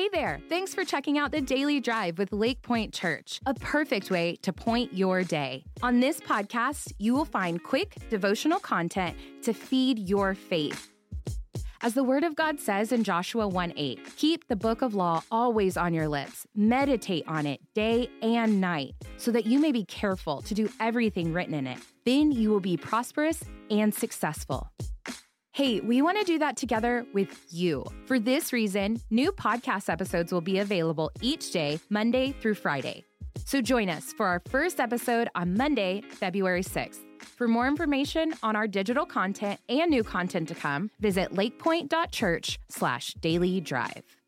Hey there! Thanks for checking out the Daily Drive with Lakepointe Church, a perfect way to point your day. On this podcast, you will find quick devotional content to feed your faith. As the Word of God says in Joshua 1 8, keep the book of law always on your lips, meditate on it day and night, so that you may be careful to do everything written in it. Then you will be prosperous and successful. Hey, we want to do that together with you. For this reason, new podcast episodes will be available each day, Monday through Friday. So join us for our first episode on Monday, February 6th. For more information on our digital content and new content to come, visit lakepointe.church slash daily drive.